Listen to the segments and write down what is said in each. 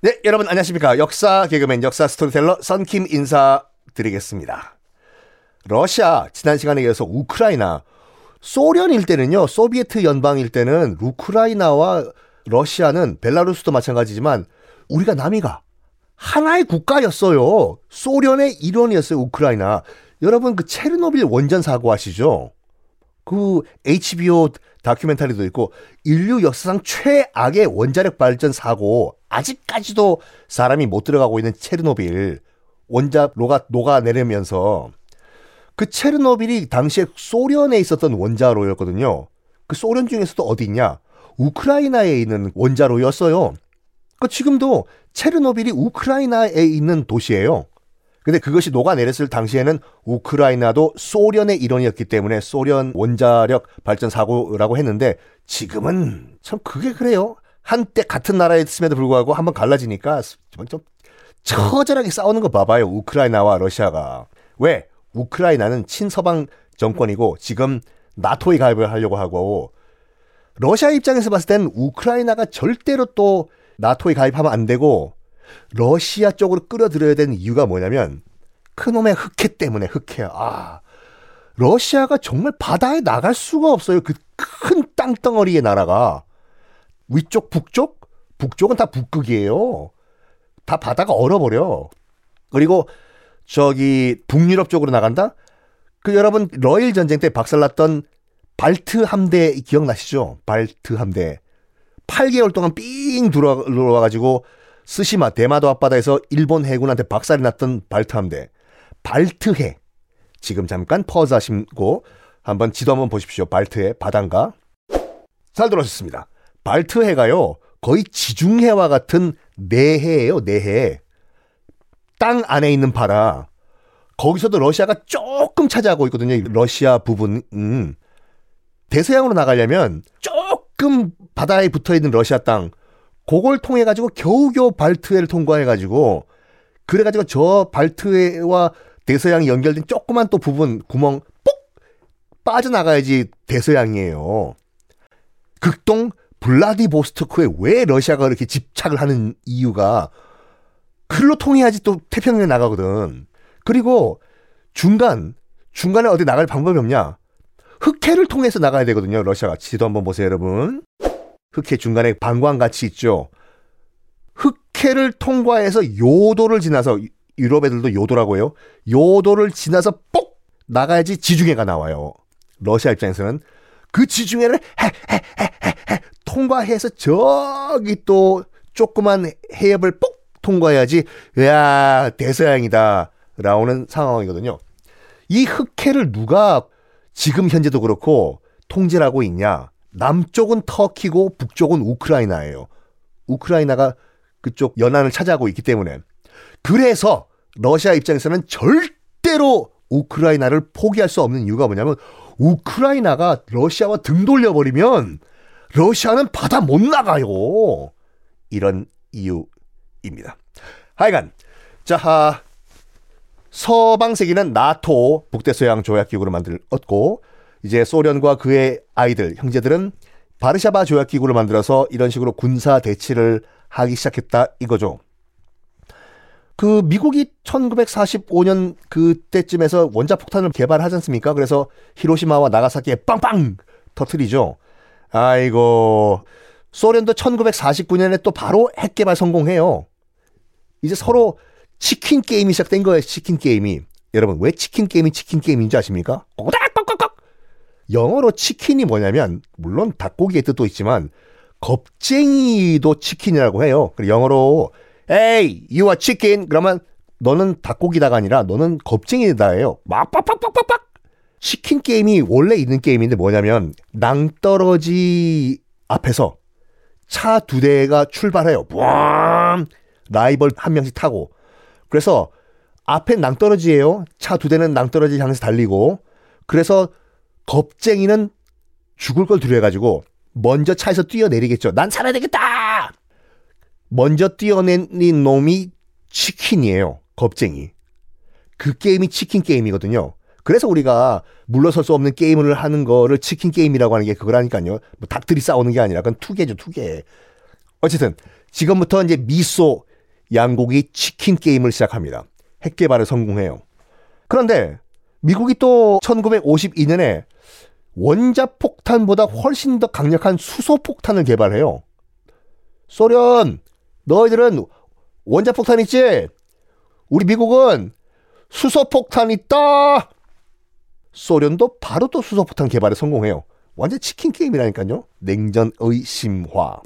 네, 여러분 안녕하십니까. 역사 개그맨 역사 스토리텔러 썬킴 인사드리겠습니다. 러시아, 지난 시간에 이어서 우크라이나, 소련일 때는요, 소비에트 연방일 때는 우크라이나와 러시아는 벨라루스도 마찬가지지만 우리가 남이가 하나의 국가였어요. 소련의 일원이었어요, 우크라이나. 여러분 그 체르노빌 원전 사고 아시죠? 그 HBO 다큐멘터리도 있고 인류 역사상 최악의 원자력 발전 사고 아직까지도 사람이 못 들어가고 있는 체르노빌 원자로가 녹아내리면서 그 체르노빌이 당시에 소련에 있었던 원자로였거든요. 그 소련 중에서도 어디 있냐? 우크라이나에 있는 원자로였어요. 그 지금도 체르노빌이 우크라이나에 있는 도시예요. 근데 그것이 녹아내렸을 당시에는 우크라이나도 소련의 일원이었기 때문에 소련 원자력 발전 사고라고 했는데 지금은 참 그게 그래요. 한때 같은 나라에 있음에도 불구하고 한번 갈라지니까 좀 처절하게 싸우는 거 봐봐요. 우크라이나와 러시아가. 왜? 우크라이나는 친서방 정권이고 지금 나토에 가입을 하려고 하고 러시아 입장에서 봤을 땐 우크라이나가 절대로 또 나토에 가입하면 안 되고 러시아 쪽으로 끌어들여야 되는 이유가 뭐냐면 그놈의 흑해 때문에 흑해야. 아. 러시아가 정말 바다에 나갈 수가 없어요. 그 큰 땅덩어리의 나라가. 위쪽, 북쪽? 북쪽은 다 북극이에요. 다 바다가 얼어버려. 그리고 저기 북유럽 쪽으로 나간다? 그 여러분 러일 전쟁 때 박살났던 발트 함대 기억나시죠? 발트 함대. 8개월 동안 삥 들어와 가지고 스시마 대마도 앞바다에서 일본 해군한테 박살이 났던 발트 함대. 발트해. 지금 잠깐 퍼즈 하시고 한번 지도 한번 보십시오. 발트해 바다인가? 잘 들어오셨습니다. 발트해가요. 거의 지중해와 같은 내해예요. 내해. 땅 안에 있는 바다. 거기서도 러시아가 조금 차지하고 있거든요. 러시아 부분. 음. 대서양으로 나가려면 조금 바다에 붙어 있는 러시아 땅. 그걸 통해 가지고 겨우겨우 발트해를 통과해 가지고 그래 가지고 저 발트해와 대서양이 연결된 조그만 또 부분 구멍 뽁 빠져나가야지 대서양이에요. 극동 블라디보스토크에 왜 러시아가 그렇게 집착을 하는 이유가 글로 통해야지 또 태평양에 나가거든. 그리고 중간 중간에 어디 나갈 방법이 없냐? 흑해를 통해서 나가야 되거든요. 러시아가 지도 한번 보세요, 여러분. 흑해 중간에 방광같이 있죠. 흑해를 통과해서 요도를 지나서 유럽 애들도 요도라고 해요. 요도를 지나서 뽁 나가야지 지중해가 나와요. 러시아 입장에서는 그 지중해를 통과해서 저기 또 조그만 해협을 뽁 통과해야지 야 대서양이다 라오는 상황이거든요. 이 흑해를 누가 지금 현재도 그렇고 통제를 하고 있냐? 남쪽은 터키고 북쪽은 우크라이나예요. 우크라이나가 그쪽 연안을 차지하고 있기 때문에. 그래서 러시아 입장에서는 절대로 우크라이나를 포기할 수 없는 이유가 뭐냐면 우크라이나가 러시아와 등 돌려버리면 러시아는 바다 못 나가요. 이런 이유입니다. 하여간 자 서방 세계는 나토 북대서양 조약기구를 만들었고 이제 소련과 그의 아이들, 형제들은 바르샤바 조약 기구를 만들어서 이런 식으로 군사 대치를 하기 시작했다 이거죠. 그 미국이 1945년 그때쯤에서 원자 폭탄을 개발하지 않습니까? 그래서 히로시마와 나가사키에 빵빵 터트리죠. 아이고 소련도 1949년에 또 바로 핵 개발 성공해요. 이제 서로 치킨 게임이 시작된 거예요. 치킨 게임이. 여러분 왜 치킨 게임이 치킨 게임인지 아십니까? 꼬닥꼬닥꼬닥 영어로 치킨이 뭐냐면 물론 닭고기의 뜻도 있지만 겁쟁이도 치킨이라고 해요. 그리고 영어로 Hey, you are chicken. 그러면 너는 닭고기다가 아니라 너는 겁쟁이다예요. 막 빡빡빡빡빡. 치킨 게임이 원래 있는 게임인데 뭐냐면 낭떠러지 앞에서 차 두 대가 출발해요. 부앙 라이벌 한 명씩 타고 그래서 앞에 낭떠러지예요. 차 두 대는 낭떠러지 향해서 달리고 그래서 겁쟁이는 죽을 걸 두려워가지고 먼저 차에서 뛰어내리겠죠. 난 살아야 되겠다. 먼저 뛰어내린 놈이 치킨이에요. 겁쟁이. 그 게임이 치킨 게임이거든요. 그래서 우리가 물러설 수 없는 게임을 하는 거를 치킨 게임이라고 하는 게 그거라니까요. 뭐 닭들이 싸우는 게 아니라 그건 투게죠, 투게. 어쨌든 지금부터 이제 미소 양국이 치킨 게임을 시작합니다. 핵 개발에 성공해요. 그런데 미국이 또 1952년에 원자폭탄보다 훨씬 더 강력한 수소폭탄을 개발해요. 소련, 너희들은 원자폭탄 있지? 우리 미국은 수소폭탄 있다! 소련도 바로 또 수소폭탄 개발에 성공해요. 완전 치킨 게임이라니까요. 냉전의 심화.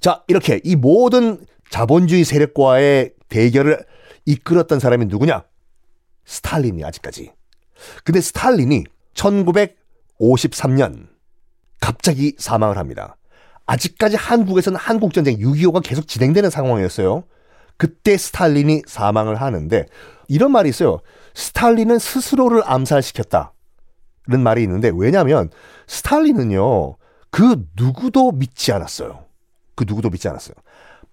자, 이렇게 이 모든 자본주의 세력과의 대결을 이끌었던 사람이 누구냐? 스탈린이 아직까지. 근데 스탈린이 1953년 갑자기 사망을 합니다. 아직까지 한국에서는 한국전쟁 6.25가 계속 진행되는 상황이었어요. 그때 스탈린이 사망을 하는데 이런 말이 있어요. 스탈린은 스스로를 암살시켰다. 는 말이 있는데 왜냐하면 스탈린은요 그 누구도 믿지 않았어요. 그 누구도 믿지 않았어요.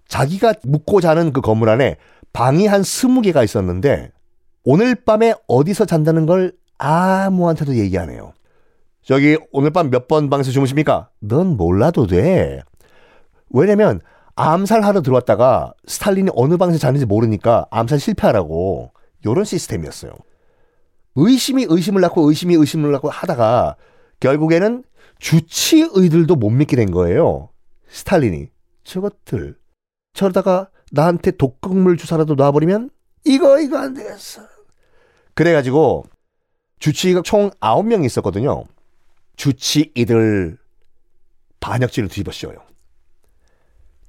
자기가 묵고 자는 그 건물 안에 방이 한 스무 개가 있었는데 오늘 밤에 어디서 잔다는 걸 아무한테도 얘기 안 해요. 저기 오늘 밤 몇 번 방에서 주무십니까? 넌 몰라도 돼. 왜냐면 암살하러 들어왔다가 스탈린이 어느 방에서 자는지 모르니까 암살 실패하라고 요런 시스템이었어요. 의심이 의심을 낳고 의심이 의심을 낳고 하다가 결국에는 주치의들도 못 믿게 된 거예요. 스탈린이 저것들 저러다가 나한테 독극물 주사라도 놔버리면 이거 이거 안 되겠어. 그래가지고 주치의가 총 9명이 있었거든요. 주치의들 반역죄를 뒤집어 씌워요.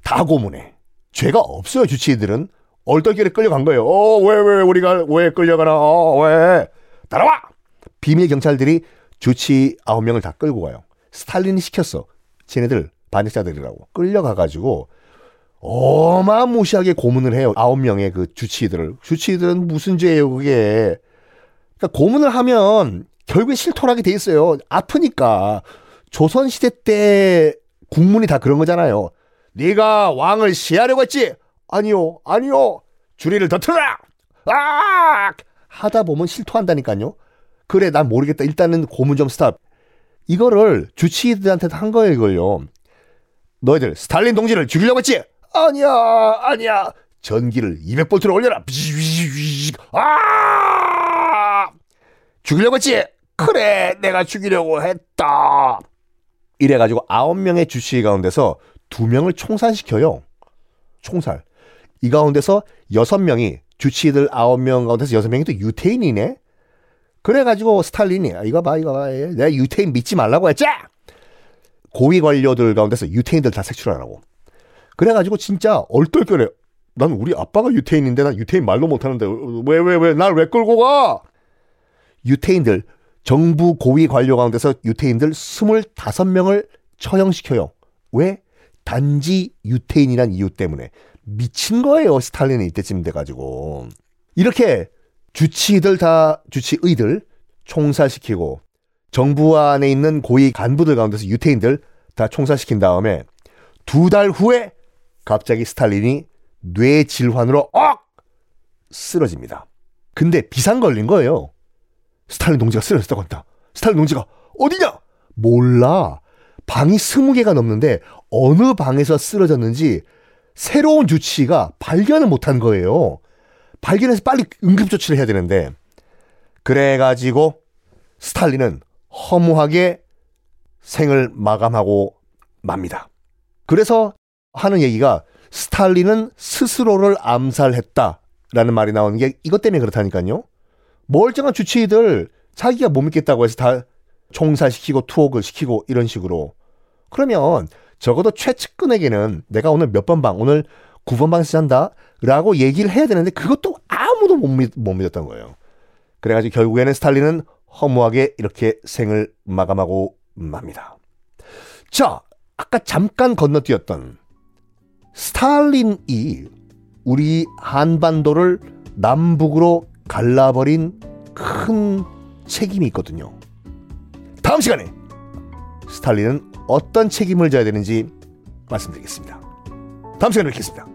다 고문해. 죄가 없어요, 주치의들은. 얼떨결에 끌려간 거예요. 어, 왜, 왜, 우리가 왜 끌려가나, 어, 왜. 따라와! 비밀 경찰들이 주치의 9명을 다 끌고 가요. 스탈린이 시켰어. 쟤네들 반역자들이라고. 끌려가가지고 어마무시하게 고문을 해요. 9명의 그 주치의들을. 주치의들은 무슨 죄예요, 그게. 그러니까 고문을 하면 결국에 실토하게 돼 있어요. 아프니까. 조선 시대 때 국문이 다 그런 거잖아요. 네가 왕을 시하려고 했지? 아니요, 아니요. 주리를 더 틀어라! 아! 하다 보면 실토한다니까요. 그래, 난 모르겠다. 일단은 고문 좀 스탑. 이거를 주치의들한테 한 거예요, 이걸요. 너희들 스탈린 동지를 죽이려고 했지? 아니야, 아니야. 전기를 200볼트로 올려라. 아! 죽이려고 했지? 그래, 내가 죽이려고 했다. 이래가지고 아홉 명의 주치의 가운데서 두 명을 총살시켜요. 총살. 이 가운데서 여섯 명이 주치의들 아홉 명 가운데서 여섯 명이 또 유태인이네. 그래가지고 스탈린이 이거 봐 이거 봐 내가 유태인 믿지 말라고 했지. 고위 관료들 가운데서 유태인들 다 색출하라고. 그래가지고 진짜 얼떨결에 난 우리 아빠가 유태인인데 난 유태인 말도 못하는데 왜 왜 왜 날왜 끌고 가? 유태인들 정부 고위 관료 가운데서 유태인들 25명을 처형시켜요. 왜? 단지 유태인이란 이유 때문에 미친 거예요. 스탈린이 이때쯤 돼가지고 이렇게 주치의들 다 주치의들 총살시키고 정부 안에 있는 고위 간부들 가운데서 유태인들 다 총살시킨 다음에 두 달 후에 갑자기 스탈린이 뇌 질환으로 억 쓰러집니다. 근데 비상 걸린 거예요. 스탈린 동지가 쓰러졌다고 한다. 스탈린 동지가 어디냐? 몰라. 방이 스무 개가 넘는데 어느 방에서 쓰러졌는지 새로운 주치의가 발견을 못한 거예요. 발견해서 빨리 응급조치를 해야 되는데 그래가지고 스탈린은 허무하게 생을 마감하고 맙니다. 그래서 하는 얘기가 스탈린은 스스로를 암살했다라는 말이 나오는 게 이것 때문에 그렇다니까요. 멀쩡한 주치의들 자기가 못 믿겠다고 해서 다 총살시키고 투옥을 시키고 이런 식으로 그러면 적어도 최측근에게는 내가 오늘 몇 번 방, 오늘 9번 방에서 잔다 라고 얘기를 해야 되는데 그것도 아무도 못, 믿, 못 믿었던 거예요. 그래가지고 결국에는 스탈린은 허무하게 이렇게 생을 마감하고 맙니다. 자, 아까 잠깐 건너뛰었던 스탈린이 우리 한반도를 남북으로 갈라버린 큰 책임이 있거든요. 다음 시간에 스탈린은 어떤 책임을 져야 되는지 말씀드리겠습니다. 다음 시간에 뵙겠습니다.